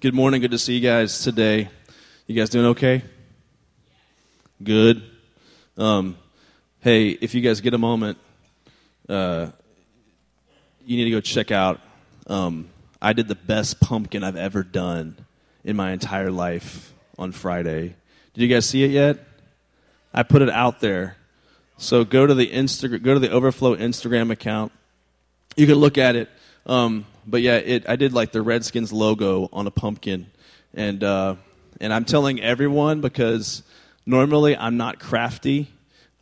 Good morning. Good to see you guys today. You guys doing okay? Good. Um, hey, if you guys get a moment, uh, you need to go check out. Um, I did the best pumpkin I've ever done in my entire life on Friday. Did you guys see it yet? I put it out there. So go to the Instagram, go to the Overflow Instagram account. You can look at it. Um, but yeah, it, I did like the Redskins logo on a pumpkin, and uh, and I'm telling everyone because normally I'm not crafty.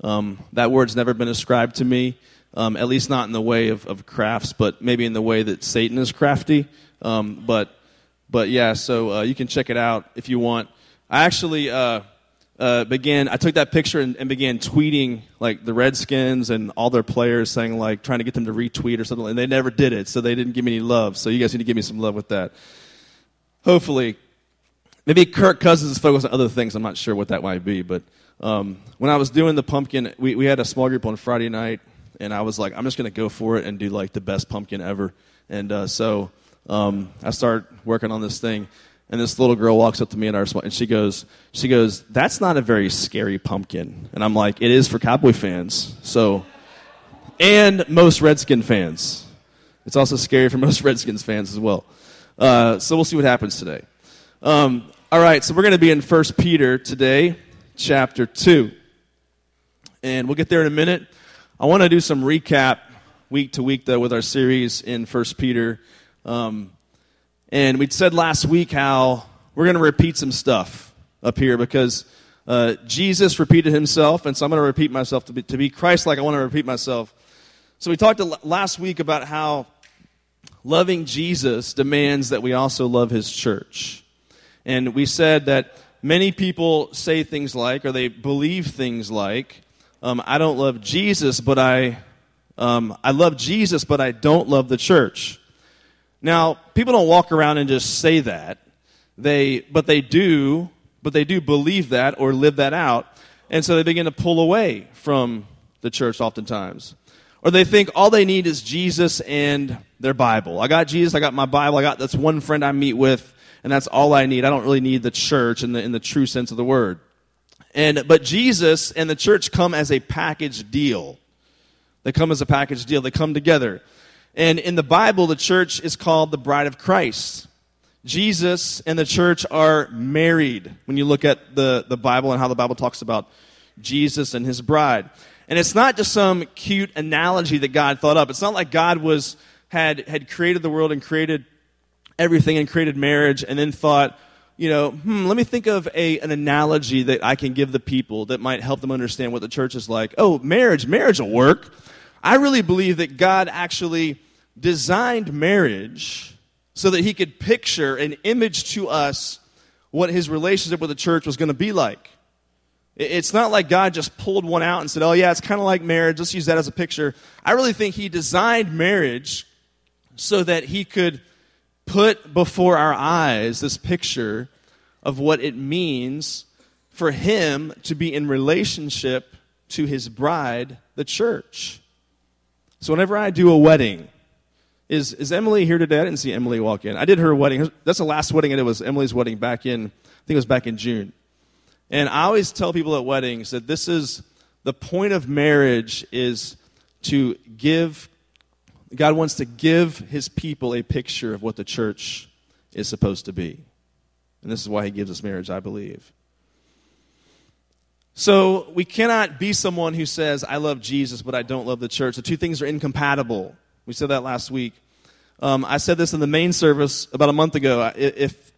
Um, that word's never been ascribed to me, um, at least not in the way of, of crafts, but maybe in the way that Satan is crafty. Um, but but yeah, so uh, you can check it out if you want. I actually. Uh, uh, began, I took that picture and, and, began tweeting like the Redskins and all their players saying like trying to get them to retweet or something, and they never did it, so they didn't give me any love. So you guys need to give me some love with that. Hopefully, maybe Kirk Cousins is focused on other things. I'm not sure what that might be, but um, when I was doing the pumpkin, we, we had a small group on Friday night, and I was like, I'm just going to go for it and do like the best pumpkin ever. And uh, so um, I started working on this thing and this little girl walks up to me in our and she goes she goes that's not a very scary pumpkin. And i'm like it is for cowboy fans. So and most redskin fans. It's also scary for most redskins fans as well. Uh, so we'll see what happens today. Um, all right so we're going to be in First peter today chapter 2 and we'll get there in a minute. I want to do some recap week to week though with our series in First peter. Um, and we said last week how we're going to repeat some stuff up here because uh, Jesus repeated himself, and so I'm going to repeat myself to be, to be Christ like. I want to repeat myself. So we talked last week about how loving Jesus demands that we also love his church. And we said that many people say things like, or they believe things like, um, I don't love Jesus, but I, um, I love Jesus, but I don't love the church. Now, people don't walk around and just say that. They, but they do, but they do believe that or live that out. And so they begin to pull away from the church oftentimes. Or they think all they need is Jesus and their Bible. I got Jesus, I got my Bible, I got that's one friend I meet with, and that's all I need. I don't really need the church in the, in the true sense of the word. And, but Jesus and the church come as a package deal. They come as a package deal. They come together. And in the Bible, the church is called the bride of Christ. Jesus and the church are married when you look at the, the Bible and how the Bible talks about Jesus and his bride. And it's not just some cute analogy that God thought up. It's not like God was had had created the world and created everything and created marriage and then thought, you know, hmm, let me think of a, an analogy that I can give the people that might help them understand what the church is like. Oh, marriage, marriage will work. I really believe that God actually designed marriage so that he could picture an image to us what his relationship with the church was going to be like. It's not like God just pulled one out and said, oh, yeah, it's kind of like marriage. Let's use that as a picture. I really think he designed marriage so that he could put before our eyes this picture of what it means for him to be in relationship to his bride, the church. So whenever I do a wedding, is, is Emily here today? I didn't see Emily walk in. I did her wedding. That's the last wedding I did was Emily's wedding back in, I think it was back in June. And I always tell people at weddings that this is the point of marriage is to give, God wants to give his people a picture of what the church is supposed to be. And this is why he gives us marriage, I believe. So we cannot be someone who says, I love Jesus, but I don't love the church. The two things are incompatible. We said that last week. Um, I said this in the main service about a month ago. If,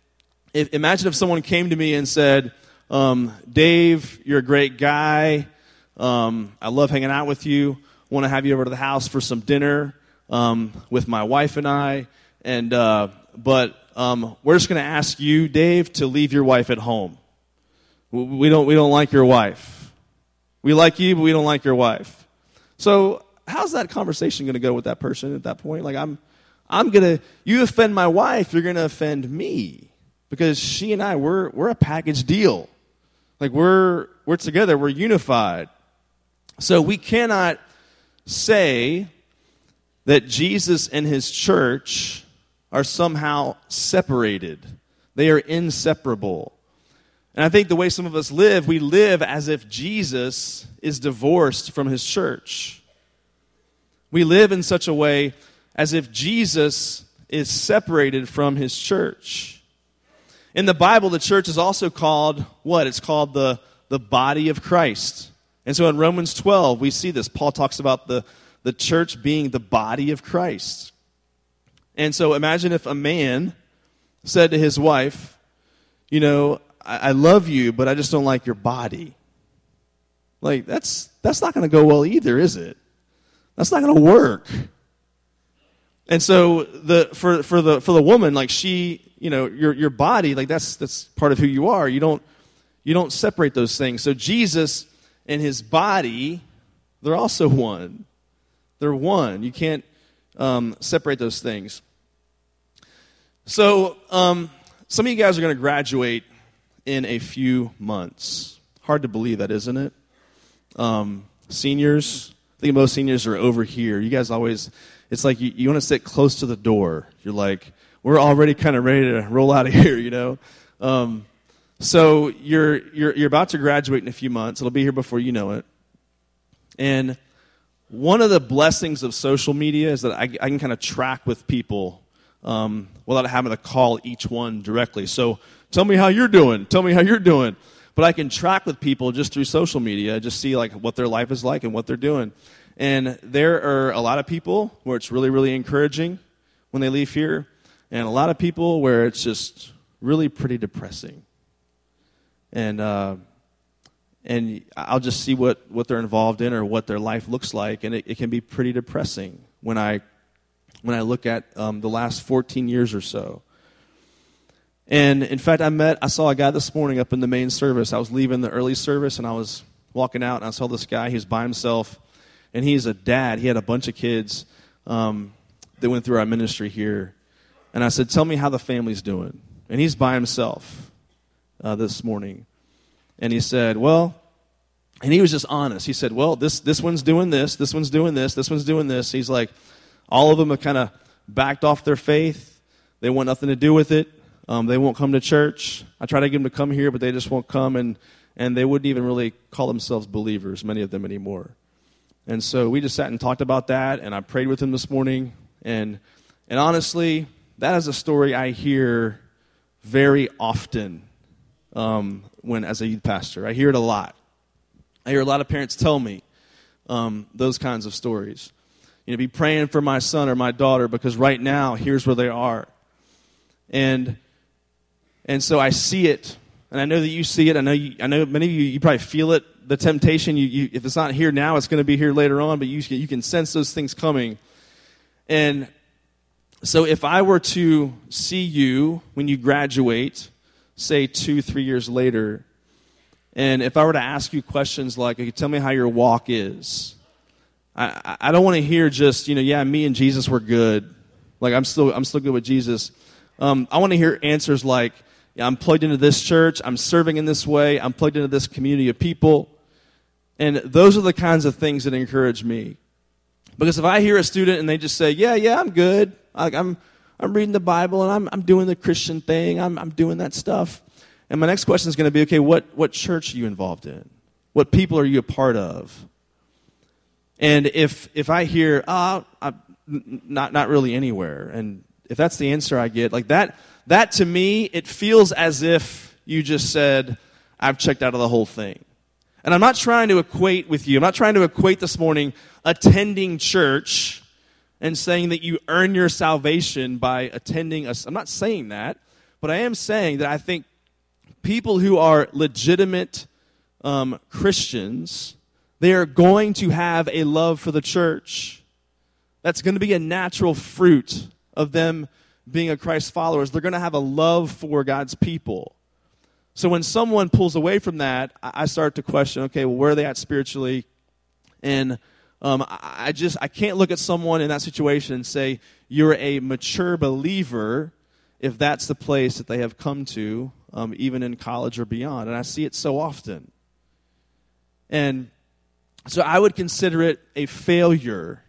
if imagine if someone came to me and said, um, "Dave, you're a great guy. Um, I love hanging out with you. Want to have you over to the house for some dinner um, with my wife and I, and uh, but um, we're just going to ask you, Dave, to leave your wife at home. We don't we don't like your wife. We like you, but we don't like your wife. So how's that conversation going to go with that person at that point? Like, I'm, I'm going to, you offend my wife, you're going to offend me. Because she and I, we're, we're a package deal. Like, we're, we're together, we're unified. So we cannot say that Jesus and his church are somehow separated. They are inseparable. And I think the way some of us live, we live as if Jesus is divorced from his church. We live in such a way as if Jesus is separated from his church. In the Bible, the church is also called what? It's called the, the body of Christ. And so in Romans 12, we see this. Paul talks about the, the church being the body of Christ. And so imagine if a man said to his wife, You know, I, I love you, but I just don't like your body. Like, that's, that's not going to go well either, is it? That's not going to work. And so the for for the for the woman, like she, you know, your your body, like that's that's part of who you are. You don't you don't separate those things. So Jesus and his body, they're also one. They're one. You can't um, separate those things. So um, some of you guys are going to graduate in a few months. Hard to believe that, isn't it? Um, seniors, I think most seniors are over here. You guys always, it's like you, you want to sit close to the door. You're like, we're already kind of ready to roll out of here, you know? Um, so you're, you're, you're about to graduate in a few months. It'll be here before you know it. And one of the blessings of social media is that I, I can kind of track with people um, without having to call each one directly. So tell me how you're doing. Tell me how you're doing. But I can track with people just through social media, just see like what their life is like and what they're doing. And there are a lot of people where it's really, really encouraging when they leave here, and a lot of people where it's just really pretty depressing. And uh, and I'll just see what, what they're involved in or what their life looks like, and it, it can be pretty depressing when I when I look at um, the last 14 years or so. And in fact, I met, I saw a guy this morning up in the main service. I was leaving the early service and I was walking out and I saw this guy. He was by himself and he's a dad. He had a bunch of kids um, that went through our ministry here. And I said, Tell me how the family's doing. And he's by himself uh, this morning. And he said, Well, and he was just honest. He said, Well, this, this one's doing this, this one's doing this, this one's doing this. He's like, All of them have kind of backed off their faith. They want nothing to do with it. Um, they won't come to church. I try to get them to come here, but they just won't come, and, and they wouldn't even really call themselves believers, many of them anymore. And so we just sat and talked about that, and I prayed with him this morning. And, and honestly, that is a story I hear very often um, when, as a youth pastor. I hear it a lot. I hear a lot of parents tell me um, those kinds of stories. You know, be praying for my son or my daughter because right now, here's where they are. And and so I see it, and I know that you see it. I know, you, I know many of you, you probably feel it. The temptation, you, you, if it's not here now, it's going to be here later on, but you, you can sense those things coming. And so if I were to see you when you graduate, say two, three years later, and if I were to ask you questions like, tell me how your walk is, I, I don't want to hear just, you know, yeah, me and Jesus were good. Like I'm still, I'm still good with Jesus. Um, I want to hear answers like, yeah, I'm plugged into this church. I'm serving in this way. I'm plugged into this community of people. And those are the kinds of things that encourage me. Because if I hear a student and they just say, Yeah, yeah, I'm good. Like, I'm, I'm reading the Bible and I'm, I'm doing the Christian thing, I'm, I'm doing that stuff. And my next question is going to be okay, what, what church are you involved in? What people are you a part of? And if, if I hear, oh, not, not really anywhere, and if that's the answer I get, like that, that to me, it feels as if you just said, I've checked out of the whole thing. And I'm not trying to equate with you, I'm not trying to equate this morning attending church and saying that you earn your salvation by attending us. I'm not saying that, but I am saying that I think people who are legitimate um, Christians, they are going to have a love for the church. That's going to be a natural fruit of them being a Christ followers, they're going to have a love for God's people. So when someone pulls away from that, I start to question, okay, well, where are they at spiritually? And um, I just I can't look at someone in that situation and say you're a mature believer if that's the place that they have come to, um, even in college or beyond. And I see it so often. And so I would consider it a failure.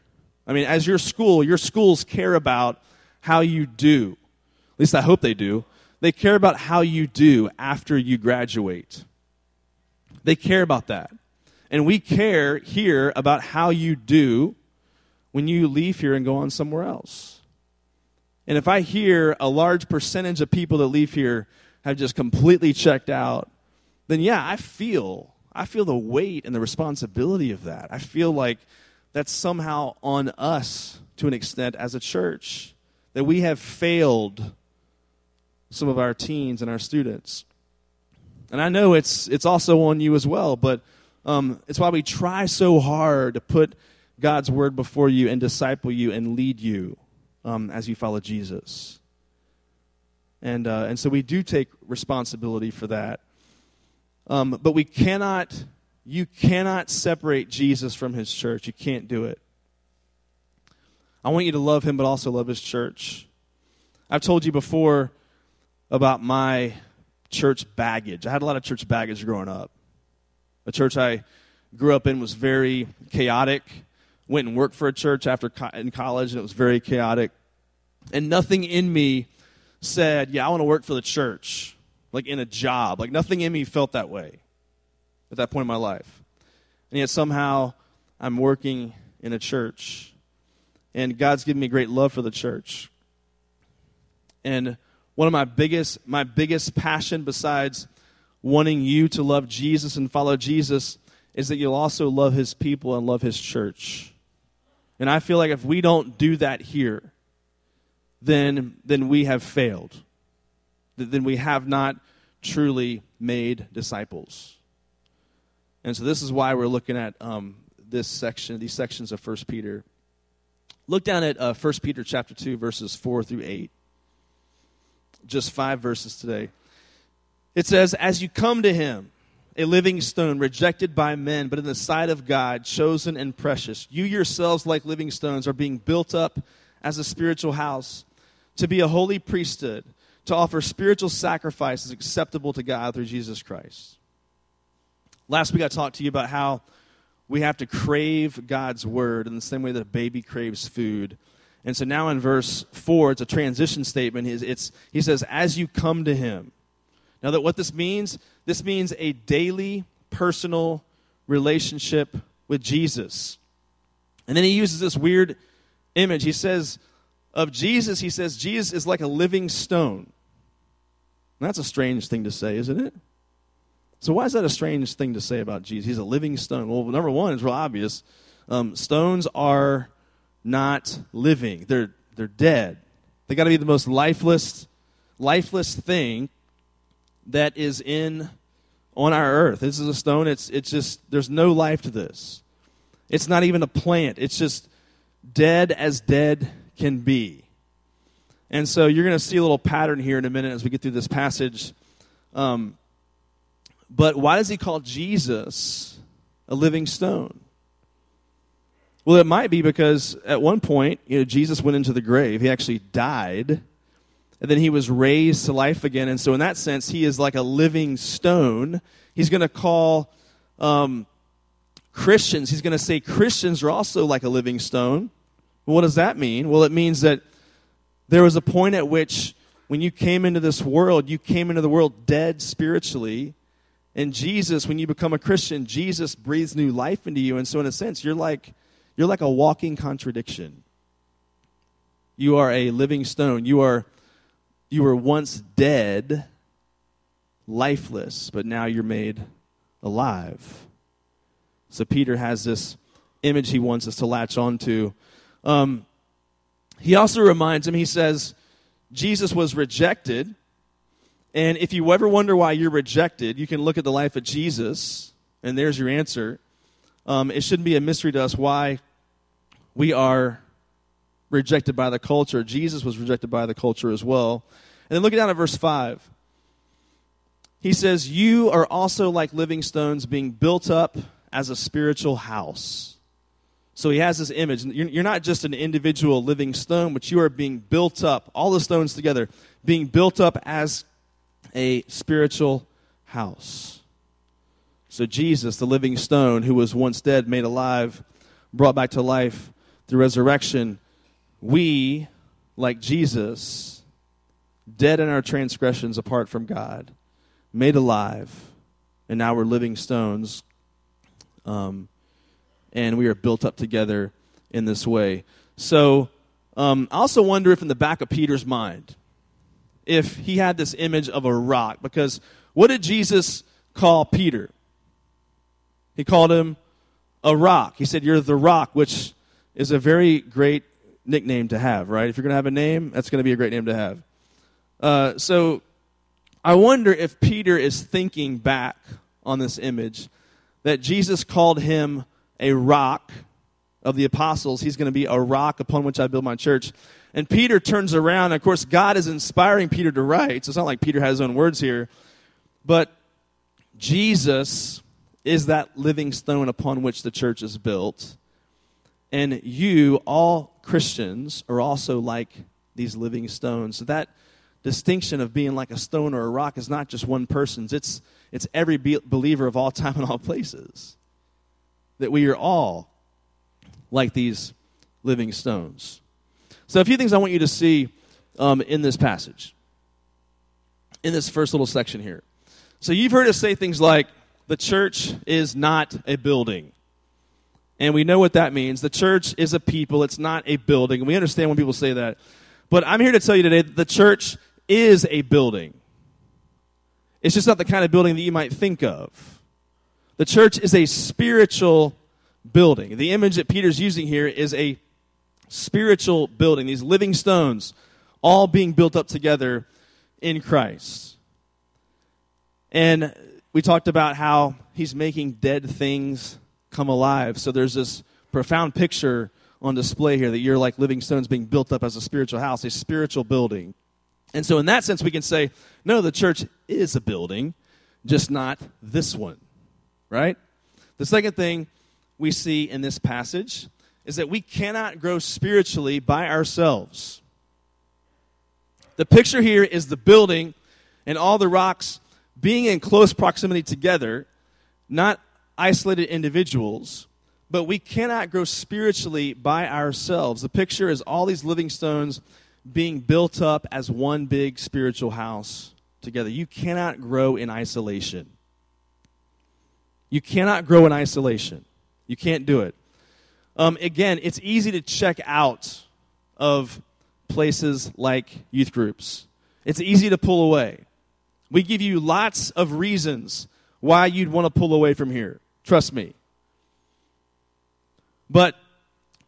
I mean, as your school, your schools care about how you do. At least I hope they do. they care about how you do after you graduate. They care about that. And we care here about how you do when you leave here and go on somewhere else. And if I hear a large percentage of people that leave here have just completely checked out, then yeah, I feel I feel the weight and the responsibility of that. I feel like that's somehow on us to an extent as a church that we have failed some of our teens and our students. And I know it's it's also on you as well, but um, it's why we try so hard to put God's word before you and disciple you and lead you um, as you follow Jesus. And, uh, and so we do take responsibility for that. Um, but we cannot, you cannot separate Jesus from his church. You can't do it. I want you to love him, but also love his church. I've told you before about my church baggage. I had a lot of church baggage growing up. The church I grew up in was very chaotic. Went and worked for a church after co- in college, and it was very chaotic. And nothing in me said, "Yeah, I want to work for the church." Like in a job, like nothing in me felt that way at that point in my life. And yet somehow I'm working in a church, and God's given me great love for the church. And one of my biggest my biggest passion besides wanting you to love Jesus and follow Jesus is that you'll also love his people and love his church. And I feel like if we don't do that here, then, then we have failed. Then we have not truly made disciples. And so this is why we're looking at um, this section, these sections of First Peter. Look down at uh, 1 Peter chapter 2, verses 4 through 8. Just five verses today. It says, As you come to him, a living stone rejected by men, but in the sight of God, chosen and precious, you yourselves, like living stones, are being built up as a spiritual house to be a holy priesthood, to offer spiritual sacrifices acceptable to God through Jesus Christ. Last week I talked to you about how we have to crave God's word in the same way that a baby craves food. And so now in verse 4, it's a transition statement. It's, it's, he says, As you come to him, now, that what this means, this means a daily personal relationship with Jesus. And then he uses this weird image. He says, of Jesus, he says, Jesus is like a living stone. That's a strange thing to say, isn't it? So, why is that a strange thing to say about Jesus? He's a living stone. Well, number one it's real obvious. Um, stones are not living, they're, they're dead. They got to be the most lifeless, lifeless thing that is in on our earth. This is a stone. It's it's just there's no life to this. It's not even a plant. It's just dead as dead can be. And so you're going to see a little pattern here in a minute as we get through this passage. Um, but why does he call Jesus a living stone? Well, it might be because at one point, you know, Jesus went into the grave. He actually died and then he was raised to life again. And so, in that sense, he is like a living stone. He's going to call um, Christians, he's going to say Christians are also like a living stone. what does that mean? Well, it means that there was a point at which, when you came into this world, you came into the world dead spiritually. And Jesus, when you become a Christian, Jesus breathes new life into you. And so, in a sense, you're like, you're like a walking contradiction. You are a living stone. You are you were once dead, lifeless, but now you're made alive. So Peter has this image he wants us to latch onto. Um, he also reminds him, he says, Jesus was rejected. And if you ever wonder why you're rejected, you can look at the life of Jesus, and there's your answer. Um, it shouldn't be a mystery to us why we are rejected by the culture. Jesus was rejected by the culture as well. And then look down at verse 5. He says, You are also like living stones being built up as a spiritual house. So he has this image. You're not just an individual living stone, but you are being built up, all the stones together, being built up as a spiritual house. So Jesus, the living stone, who was once dead, made alive, brought back to life through resurrection, we, like Jesus, dead in our transgressions apart from God, made alive, and now we're living stones. Um, and we are built up together in this way. So um, I also wonder if in the back of Peter's mind, if he had this image of a rock, because what did Jesus call Peter? He called him a rock. He said, You're the rock, which is a very great nickname to have, right? If you're going to have a name, that's going to be a great name to have. Uh, so I wonder if Peter is thinking back on this image that Jesus called him a rock of the apostles. He's going to be a rock upon which I build my church. And Peter turns around. And Of course, God is inspiring Peter to write. So it's not like Peter has his own words here. But Jesus is that living stone upon which the church is built. And you, all Christians, are also like these living stones. So that distinction of being like a stone or a rock is not just one person's, it's, it's every be- believer of all time and all places. That we are all like these living stones. So, a few things I want you to see um, in this passage, in this first little section here. So, you've heard us say things like, the church is not a building. And we know what that means. The church is a people, it's not a building. And we understand when people say that. But I'm here to tell you today that the church is a building. It's just not the kind of building that you might think of. The church is a spiritual building. The image that Peter's using here is a spiritual building, these living stones, all being built up together in Christ. And we talked about how he's making dead things come alive. So there's this profound picture on display here that you're like living stones being built up as a spiritual house, a spiritual building. And so, in that sense, we can say, no, the church is a building, just not this one, right? The second thing we see in this passage is that we cannot grow spiritually by ourselves. The picture here is the building and all the rocks being in close proximity together, not isolated individuals, but we cannot grow spiritually by ourselves. The picture is all these living stones being built up as one big spiritual house together. You cannot grow in isolation. You cannot grow in isolation. You can't do it. Um, again, it's easy to check out of places like youth groups. It's easy to pull away. We give you lots of reasons why you'd want to pull away from here. Trust me. But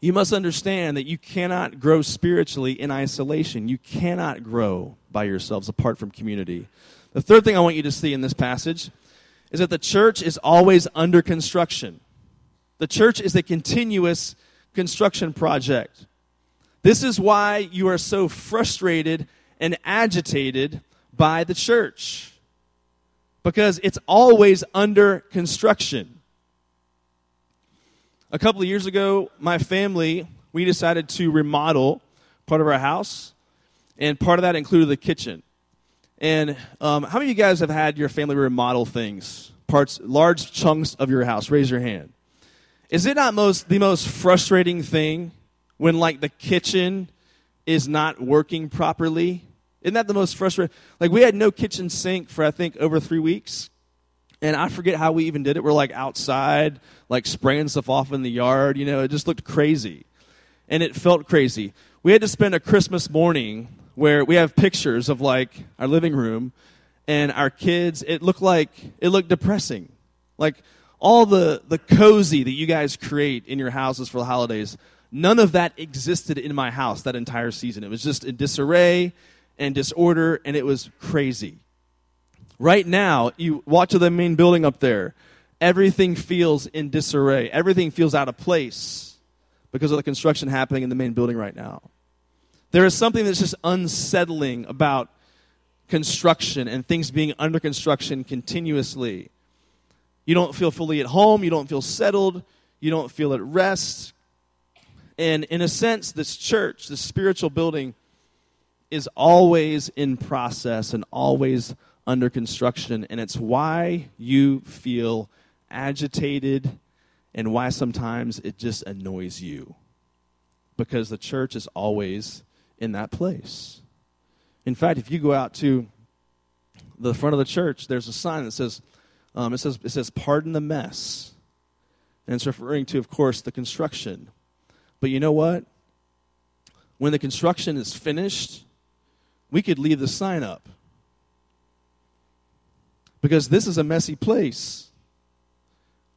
you must understand that you cannot grow spiritually in isolation. You cannot grow by yourselves apart from community. The third thing I want you to see in this passage is that the church is always under construction. The church is a continuous construction project. This is why you are so frustrated and agitated by the church, because it's always under construction. A couple of years ago, my family, we decided to remodel part of our house, and part of that included the kitchen. And um, how many of you guys have had your family remodel things, parts, large chunks of your house? Raise your hand. Is it not most the most frustrating thing when like the kitchen is not working properly? Isn't that the most frustrating? Like we had no kitchen sink for I think over three weeks, and I forget how we even did it. We're like outside, like spraying stuff off in the yard. You know, it just looked crazy, and it felt crazy. We had to spend a Christmas morning where we have pictures of like our living room and our kids. It looked like it looked depressing, like all the, the cozy that you guys create in your houses for the holidays, none of that existed in my house that entire season. It was just in disarray and disorder, and it was crazy. Right now, you watch the main building up there, everything feels in disarray. Everything feels out of place because of the construction happening in the main building right now. There is something that's just unsettling about construction and things being under construction continuously. You don't feel fully at home. You don't feel settled. You don't feel at rest. And in a sense, this church, this spiritual building, is always in process and always under construction. And it's why you feel agitated and why sometimes it just annoys you. Because the church is always in that place. In fact, if you go out to the front of the church, there's a sign that says, um, it says, it says, pardon the mess. And it's referring to, of course, the construction. But you know what? When the construction is finished, we could leave the sign up. Because this is a messy place.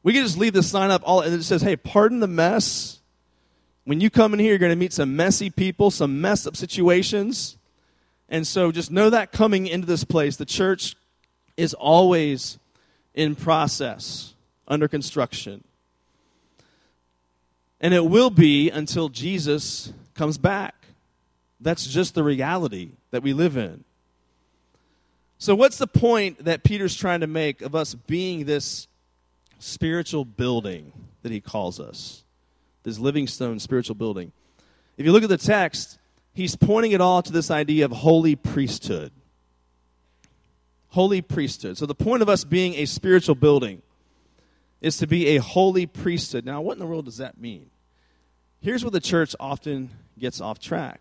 We could just leave the sign up all and it says, hey, pardon the mess. When you come in here, you're going to meet some messy people, some messed up situations. And so just know that coming into this place, the church is always in process, under construction. And it will be until Jesus comes back. That's just the reality that we live in. So, what's the point that Peter's trying to make of us being this spiritual building that he calls us? This living stone spiritual building. If you look at the text, he's pointing it all to this idea of holy priesthood. Holy priesthood. So, the point of us being a spiritual building is to be a holy priesthood. Now, what in the world does that mean? Here's where the church often gets off track.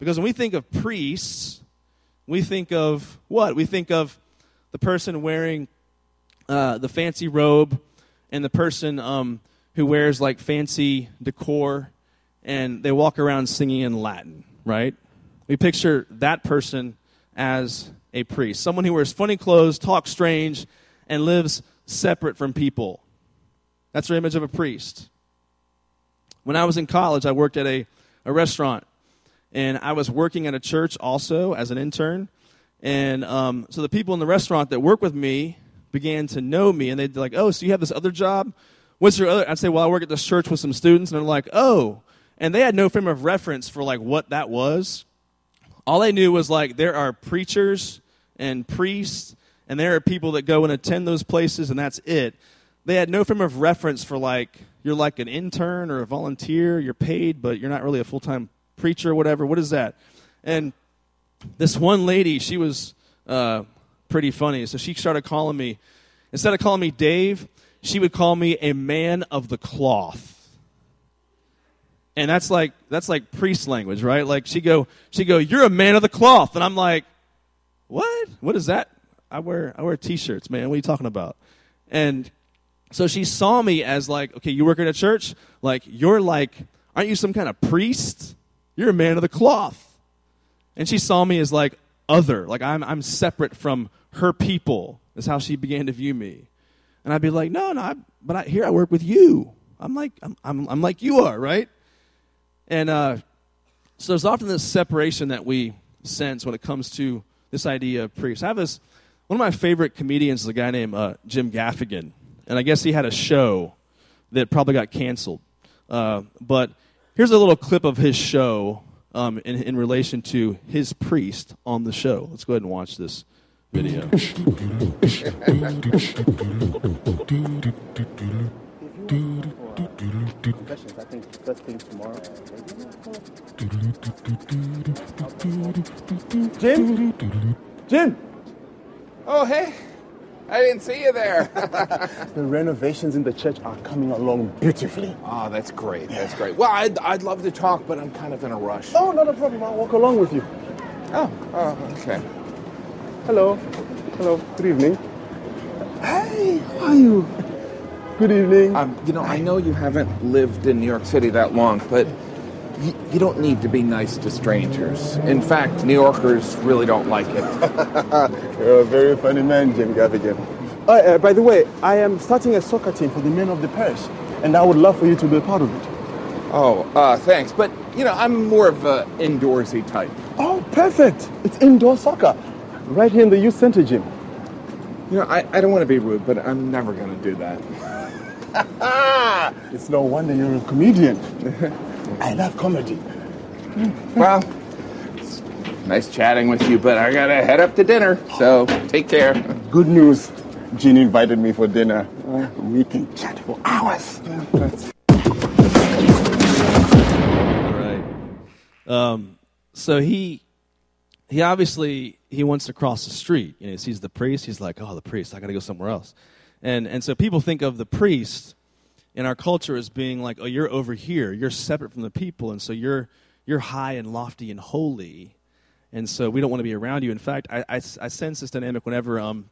Because when we think of priests, we think of what? We think of the person wearing uh, the fancy robe and the person um, who wears like fancy decor and they walk around singing in Latin, right? We picture that person as a priest. Someone who wears funny clothes, talks strange, and lives separate from people. That's our image of a priest. When I was in college, I worked at a, a restaurant and I was working at a church also as an intern. And um, so the people in the restaurant that work with me began to know me, and they'd be like, "Oh, so you have this other job? What's your other?" I'd say, "Well, I work at this church with some students," and they're like, "Oh," and they had no frame of reference for like what that was. All they knew was like there are preachers and priests, and there are people that go and attend those places, and that's it. They had no frame of reference for like you're like an intern or a volunteer, you're paid, but you're not really a full time preacher or whatever. What is that? And this one lady, she was uh, pretty funny. So she started calling me, instead of calling me Dave, she would call me a man of the cloth. And that's like that's like priest language, right? Like she go she go, You're a man of the cloth. And I'm like, What? What is that? I wear I wear t shirts, man. What are you talking about? And so she saw me as like, okay, you work at a church? Like, you're like, aren't you some kind of priest? You're a man of the cloth. And she saw me as like other, like I'm, I'm separate from her people, is how she began to view me. And I'd be like, no, no, I, but I, here I work with you. I'm like, I'm, I'm, I'm like you are, right? And uh, so there's often this separation that we sense when it comes to this idea of priests. I have this, one of my favorite comedians is a guy named uh, Jim Gaffigan. And I guess he had a show that probably got canceled. Uh, but Here's a little clip of his show um, in, in relation to his priest on the show. Let's go ahead and watch this video. Jim? Jim? Oh, hey. I didn't see you there. the renovations in the church are coming along beautifully. Oh, that's great. That's great. Well, I'd, I'd love to talk, but I'm kind of in a rush. Oh, not a problem. I'll walk along with you. Oh, oh, okay. Hello. Hello. Good evening. Hey, how are you? Good evening. Um, you know, I know you haven't lived in New York City that long, but you, you don't need to be nice to strangers. In fact, New Yorkers really don't like it. You're a very funny man, Jim Gaffigan. Uh, uh, by the way, I am starting a soccer team for the men of the parish, and I would love for you to be a part of it. Oh, uh, thanks. But, you know, I'm more of an indoorsy type. Oh, perfect. It's indoor soccer. Right here in the youth center gym. You know, I, I don't want to be rude, but I'm never going to do that. it's no wonder you're a comedian. I love comedy. Well, it's nice chatting with you, but I gotta head up to dinner, so take care. Good news. Jean invited me for dinner. We can chat for hours. All right. Um, so he he obviously he wants to cross the street. You know, he sees the priest. He's like, "Oh, the priest! I got to go somewhere else." And and so people think of the priest in our culture as being like, oh, you're over here, you're separate from the people, and so you're you're high and lofty and holy. And so we don't want to be around you. In fact, I, I, I sense this dynamic whenever, um,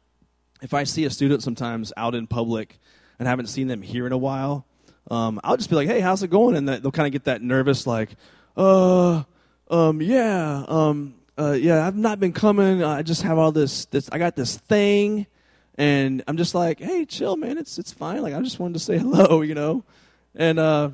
if I see a student sometimes out in public and haven't seen them here in a while, um, I'll just be like, hey, how's it going? And they'll kind of get that nervous, like, uh, um, yeah, um, uh, yeah, I've not been coming. I just have all this, this, I got this thing. And I'm just like, hey, chill, man. It's, it's fine. Like, I just wanted to say hello, you know? And, uh,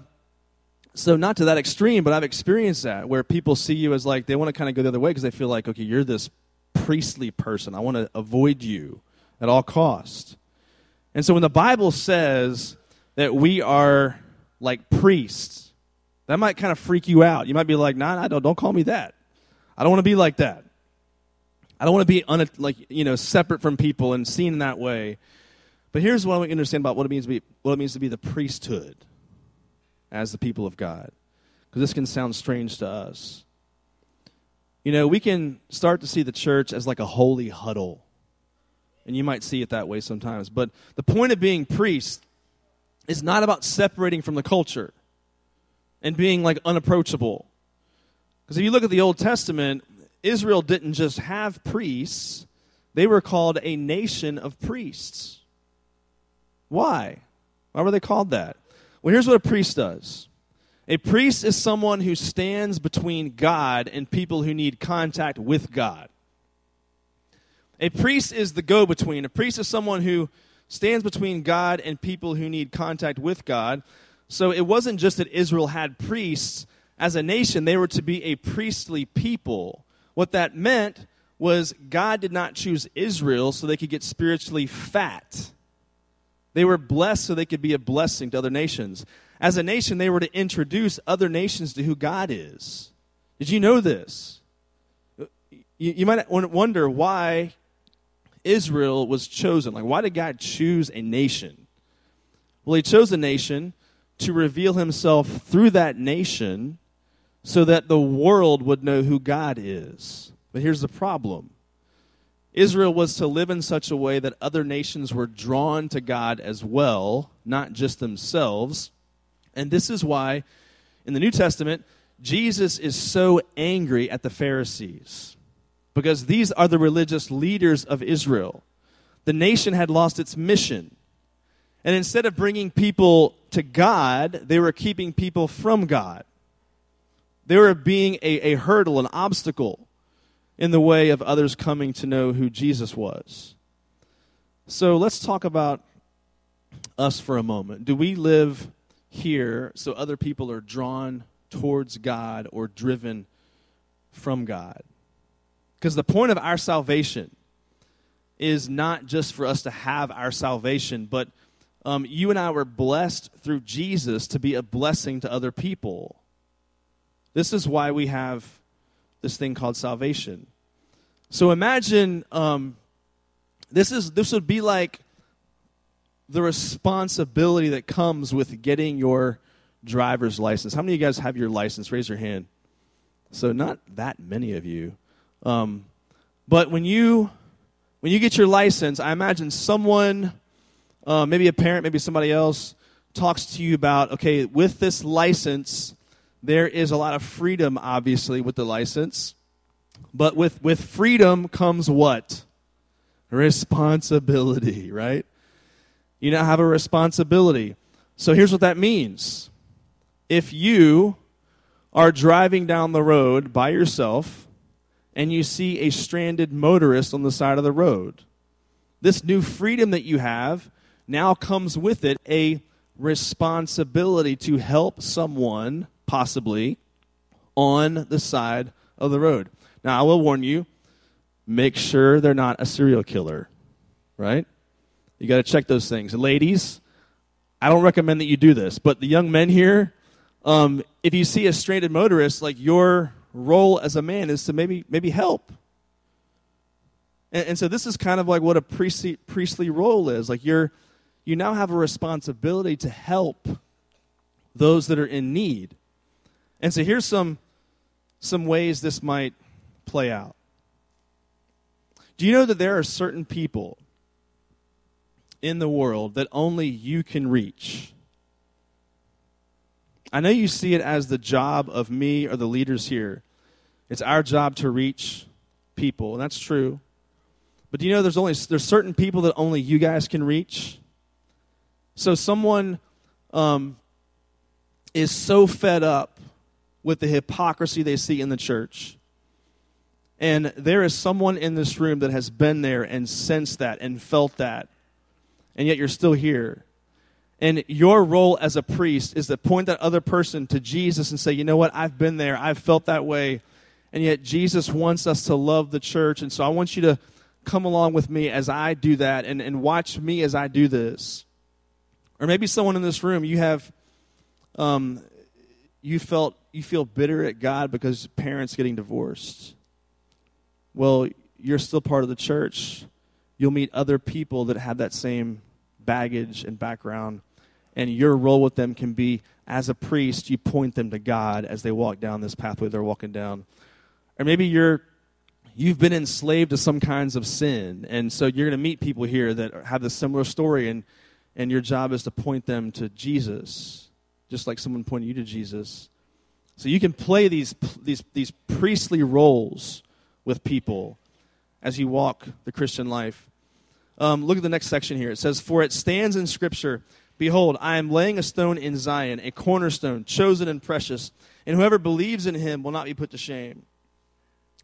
so not to that extreme, but I've experienced that where people see you as like they want to kind of go the other way because they feel like, okay, you're this priestly person. I want to avoid you at all cost. And so when the Bible says that we are like priests, that might kind of freak you out. You might be like, nah, nah don't, don't call me that. I don't want to be like that. I don't want to be un- like you know separate from people and seen in that way. But here's what we understand about what it means to be what it means to be the priesthood as the people of God. Because this can sound strange to us. You know, we can start to see the church as like a holy huddle. And you might see it that way sometimes. But the point of being priest is not about separating from the culture and being like unapproachable. Because if you look at the Old Testament, Israel didn't just have priests, they were called a nation of priests. Why? Why were they called that? Well, here's what a priest does a priest is someone who stands between God and people who need contact with God. A priest is the go between. A priest is someone who stands between God and people who need contact with God. So it wasn't just that Israel had priests. As a nation, they were to be a priestly people. What that meant was God did not choose Israel so they could get spiritually fat. They were blessed so they could be a blessing to other nations. As a nation, they were to introduce other nations to who God is. Did you know this? You, you might wonder why Israel was chosen. Like, why did God choose a nation? Well, He chose a nation to reveal Himself through that nation so that the world would know who God is. But here's the problem Israel was to live in such a way that other nations were drawn to God as well, not just themselves. And this is why in the New Testament, Jesus is so angry at the Pharisees because these are the religious leaders of Israel. The nation had lost its mission. And instead of bringing people to God, they were keeping people from God. They were being a, a hurdle, an obstacle in the way of others coming to know who Jesus was. So let's talk about us for a moment. Do we live here so other people are drawn towards God or driven from God? Because the point of our salvation is not just for us to have our salvation, but um, you and I were blessed through Jesus to be a blessing to other people. This is why we have this thing called salvation. So imagine um, this is this would be like the responsibility that comes with getting your driver's license. How many of you guys have your license? Raise your hand. So not that many of you, um, but when you when you get your license, I imagine someone, uh, maybe a parent, maybe somebody else, talks to you about okay, with this license, there is a lot of freedom, obviously, with the license. But with, with freedom comes what? Responsibility, right? You now have a responsibility. So here's what that means. If you are driving down the road by yourself and you see a stranded motorist on the side of the road, this new freedom that you have now comes with it a responsibility to help someone, possibly, on the side of the road. Now, I will warn you make sure they're not a serial killer, right? You got to check those things. Ladies, I don't recommend that you do this, but the young men here, um, if you see a stranded motorist, like your role as a man is to maybe maybe help. And, and so this is kind of like what a priestly, priestly role is. Like you're you now have a responsibility to help those that are in need. And so here's some some ways this might play out. Do you know that there are certain people in the world that only you can reach? I know you see it as the job of me or the leaders here. It's our job to reach people, and that's true. But do you know there's only there's certain people that only you guys can reach? So someone um, is so fed up with the hypocrisy they see in the church. And there is someone in this room that has been there and sensed that and felt that. And yet you're still here. And your role as a priest is to point that other person to Jesus and say, you know what, I've been there, I've felt that way. And yet Jesus wants us to love the church. And so I want you to come along with me as I do that and, and watch me as I do this. Or maybe someone in this room, you have, um, you felt, you feel bitter at God because parents getting divorced. Well, you're still part of the church. You'll meet other people that have that same baggage and background and your role with them can be as a priest, you point them to God as they walk down this pathway they're walking down. Or maybe you're you've been enslaved to some kinds of sin, and so you're going to meet people here that have a similar story, and and your job is to point them to Jesus, just like someone pointed you to Jesus. So you can play these these these priestly roles with people as you walk the Christian life. Um, look at the next section here. It says, "For it stands in Scripture." Behold, I am laying a stone in Zion, a cornerstone, chosen and precious, and whoever believes in him will not be put to shame.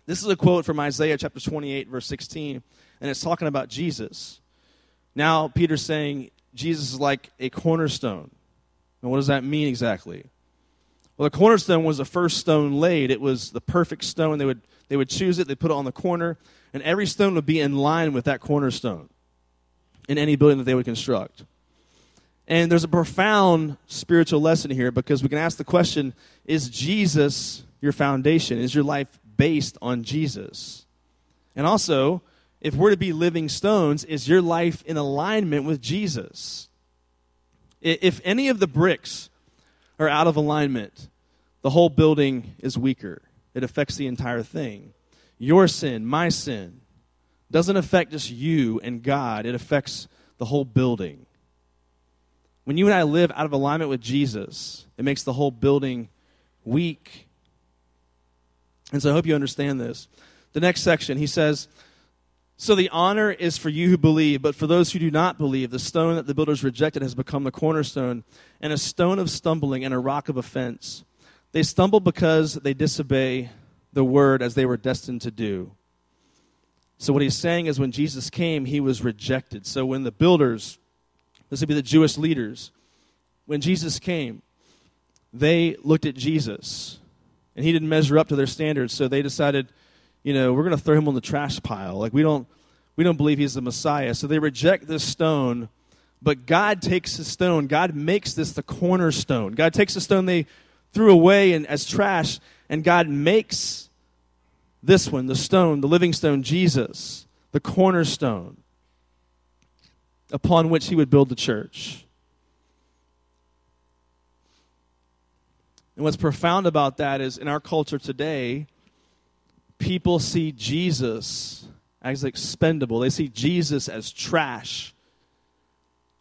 This is a quote from Isaiah chapter 28, verse 16, and it's talking about Jesus. Now, Peter's saying Jesus is like a cornerstone. And what does that mean exactly? Well, the cornerstone was the first stone laid. It was the perfect stone. They would, they would choose it, they'd put it on the corner, and every stone would be in line with that cornerstone in any building that they would construct. And there's a profound spiritual lesson here because we can ask the question is Jesus your foundation? Is your life based on Jesus? And also, if we're to be living stones, is your life in alignment with Jesus? If any of the bricks are out of alignment, the whole building is weaker. It affects the entire thing. Your sin, my sin, doesn't affect just you and God, it affects the whole building. When you and I live out of alignment with Jesus, it makes the whole building weak. And so I hope you understand this. The next section, he says, So the honor is for you who believe, but for those who do not believe, the stone that the builders rejected has become the cornerstone, and a stone of stumbling and a rock of offense. They stumble because they disobey the word as they were destined to do. So what he's saying is when Jesus came, he was rejected. So when the builders this would be the Jewish leaders. When Jesus came, they looked at Jesus, and he didn't measure up to their standards, so they decided, you know, we're going to throw him on the trash pile. Like, we don't, we don't believe he's the Messiah. So they reject this stone, but God takes the stone. God makes this the cornerstone. God takes the stone they threw away and, as trash, and God makes this one, the stone, the living stone, Jesus, the cornerstone upon which he would build the church. And what's profound about that is in our culture today, people see Jesus as expendable. They see Jesus as trash.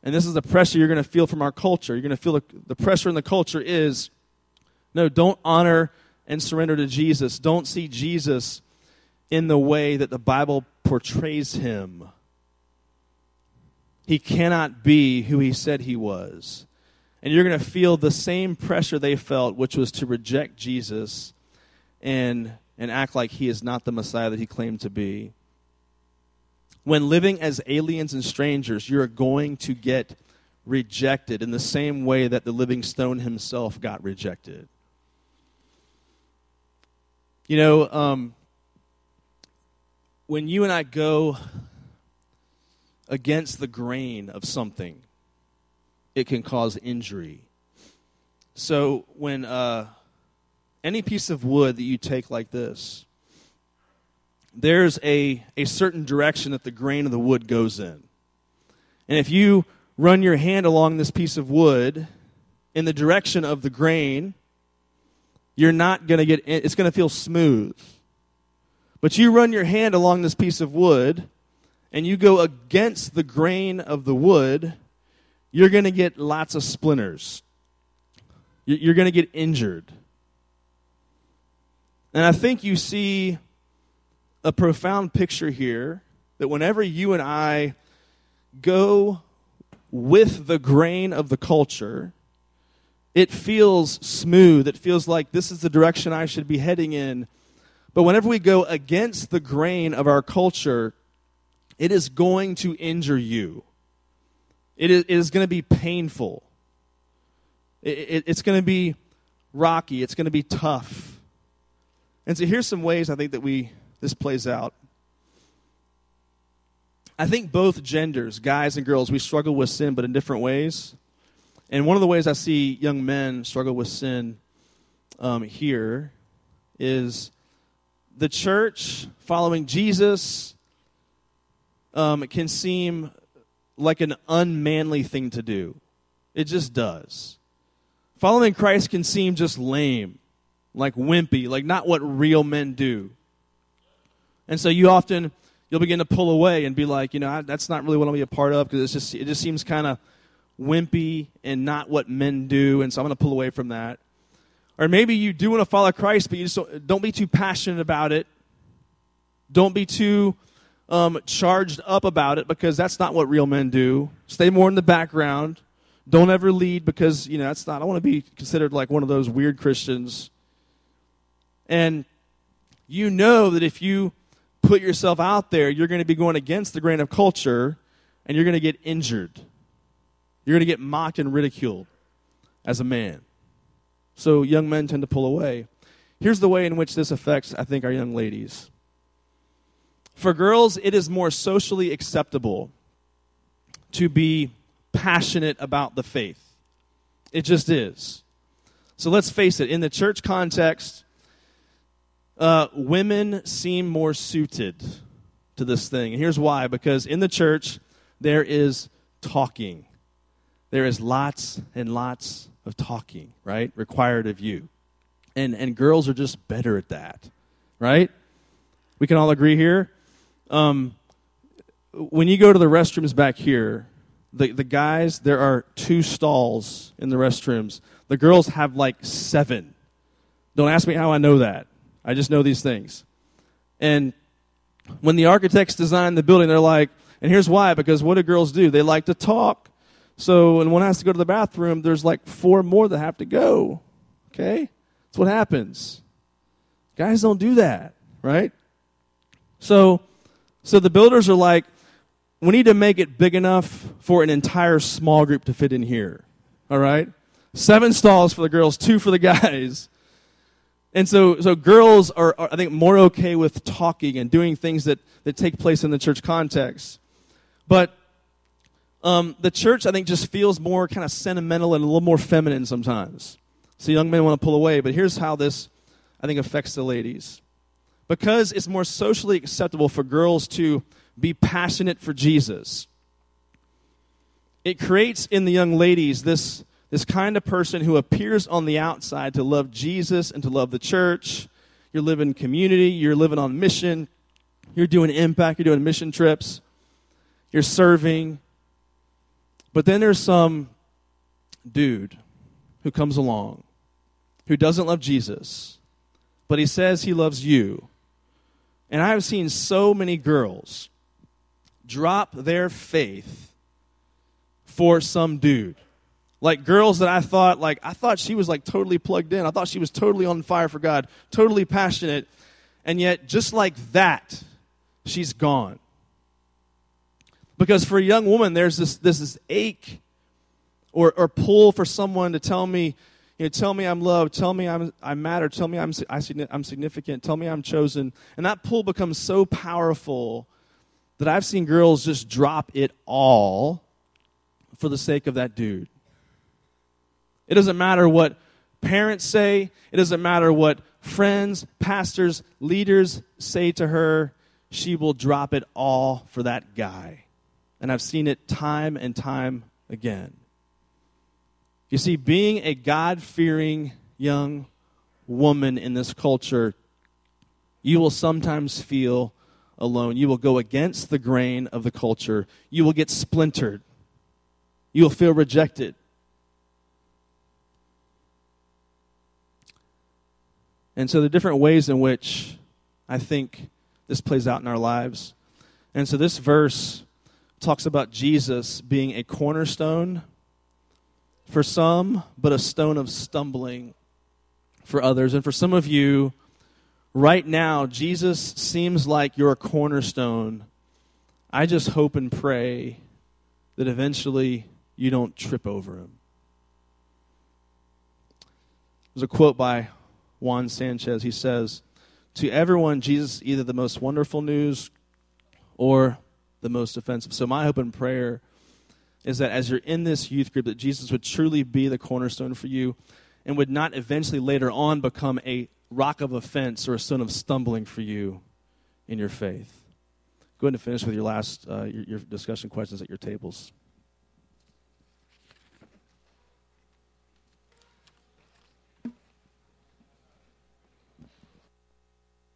And this is the pressure you're going to feel from our culture. You're going to feel the, the pressure in the culture is no, don't honor and surrender to Jesus. Don't see Jesus in the way that the Bible portrays him. He cannot be who he said he was. And you're going to feel the same pressure they felt, which was to reject Jesus and, and act like he is not the Messiah that he claimed to be. When living as aliens and strangers, you're going to get rejected in the same way that the living stone himself got rejected. You know, um, when you and I go against the grain of something, it can cause injury. So when uh, any piece of wood that you take like this, there's a, a certain direction that the grain of the wood goes in. And if you run your hand along this piece of wood in the direction of the grain, you're not going to get it's going to feel smooth. But you run your hand along this piece of wood and you go against the grain of the wood, you're going to get lots of splinters. You're going to get injured. And I think you see a profound picture here that whenever you and I go with the grain of the culture, it feels smooth. It feels like this is the direction I should be heading in. But whenever we go against the grain of our culture, it is going to injure you. It is, it is going to be painful. It, it, it's going to be rocky. It's going to be tough. And so here's some ways I think that we this plays out. I think both genders, guys and girls, we struggle with sin, but in different ways. And one of the ways I see young men struggle with sin um, here is the church following Jesus um, can seem like an unmanly thing to do. It just does. Following Christ can seem just lame, like wimpy, like not what real men do. And so you often you'll begin to pull away and be like, you know, I, that's not really what to be a part of because it's just it just seems kind of wimpy and not what men do, and so I'm going to pull away from that. Or maybe you do want to follow Christ, but you just don't, don't be too passionate about it. Don't be too um, charged up about it because that's not what real men do. Stay more in the background. Don't ever lead because you know that's not. I want to be considered like one of those weird Christians. And you know that if you put yourself out there, you're going to be going against the grain of culture, and you're going to get injured. You're going to get mocked and ridiculed as a man. So young men tend to pull away. Here's the way in which this affects, I think, our young ladies. For girls, it is more socially acceptable to be passionate about the faith. It just is. So let's face it, in the church context, uh, women seem more suited to this thing. And here's why because in the church, there is talking, there is lots and lots of talking, right? Required of you. And, and girls are just better at that, right? We can all agree here. Um, when you go to the restrooms back here, the, the guys, there are two stalls in the restrooms. The girls have like seven. Don't ask me how I know that. I just know these things. And when the architects designed the building, they're like, and here's why because what do girls do? They like to talk. So when one has to go to the bathroom, there's like four more that have to go. Okay? That's what happens. Guys don't do that, right? So so the builders are like, we need to make it big enough for an entire small group to fit in here. All right? Seven stalls for the girls, two for the guys. And so, so girls are, are, I think, more okay with talking and doing things that, that take place in the church context. But um, the church, I think, just feels more kind of sentimental and a little more feminine sometimes. So young men want to pull away. But here's how this, I think, affects the ladies. Because it's more socially acceptable for girls to be passionate for Jesus, it creates in the young ladies this this kind of person who appears on the outside to love Jesus and to love the church. You're living community, you're living on mission, you're doing impact, you're doing mission trips, you're serving. But then there's some dude who comes along who doesn't love Jesus, but he says he loves you. And I have seen so many girls drop their faith for some dude like girls that I thought like I thought she was like totally plugged in. I thought she was totally on fire for God, totally passionate. And yet just like that, she's gone. Because for a young woman there's this this, this ache or or pull for someone to tell me you know, tell me I'm loved, tell me I'm, I matter, tell me I'm, I'm significant, tell me I'm chosen. And that pull becomes so powerful that I've seen girls just drop it all for the sake of that dude. It doesn't matter what parents say, it doesn't matter what friends, pastors, leaders say to her. She will drop it all for that guy. And I've seen it time and time again. You see, being a God fearing young woman in this culture, you will sometimes feel alone. You will go against the grain of the culture. You will get splintered. You will feel rejected. And so, the different ways in which I think this plays out in our lives. And so this verse talks about Jesus being a cornerstone for some, but a stone of stumbling for others. And for some of you, right now, Jesus seems like you're a cornerstone. I just hope and pray that eventually you don't trip over him. There's a quote by Juan Sanchez. He says, To everyone, Jesus is either the most wonderful news or the most offensive. So, my hope and prayer is that as you're in this youth group, that Jesus would truly be the cornerstone for you and would not eventually later on become a rock of offense or a stone of stumbling for you in your faith. Go ahead and finish with your last uh, your, your discussion questions at your tables.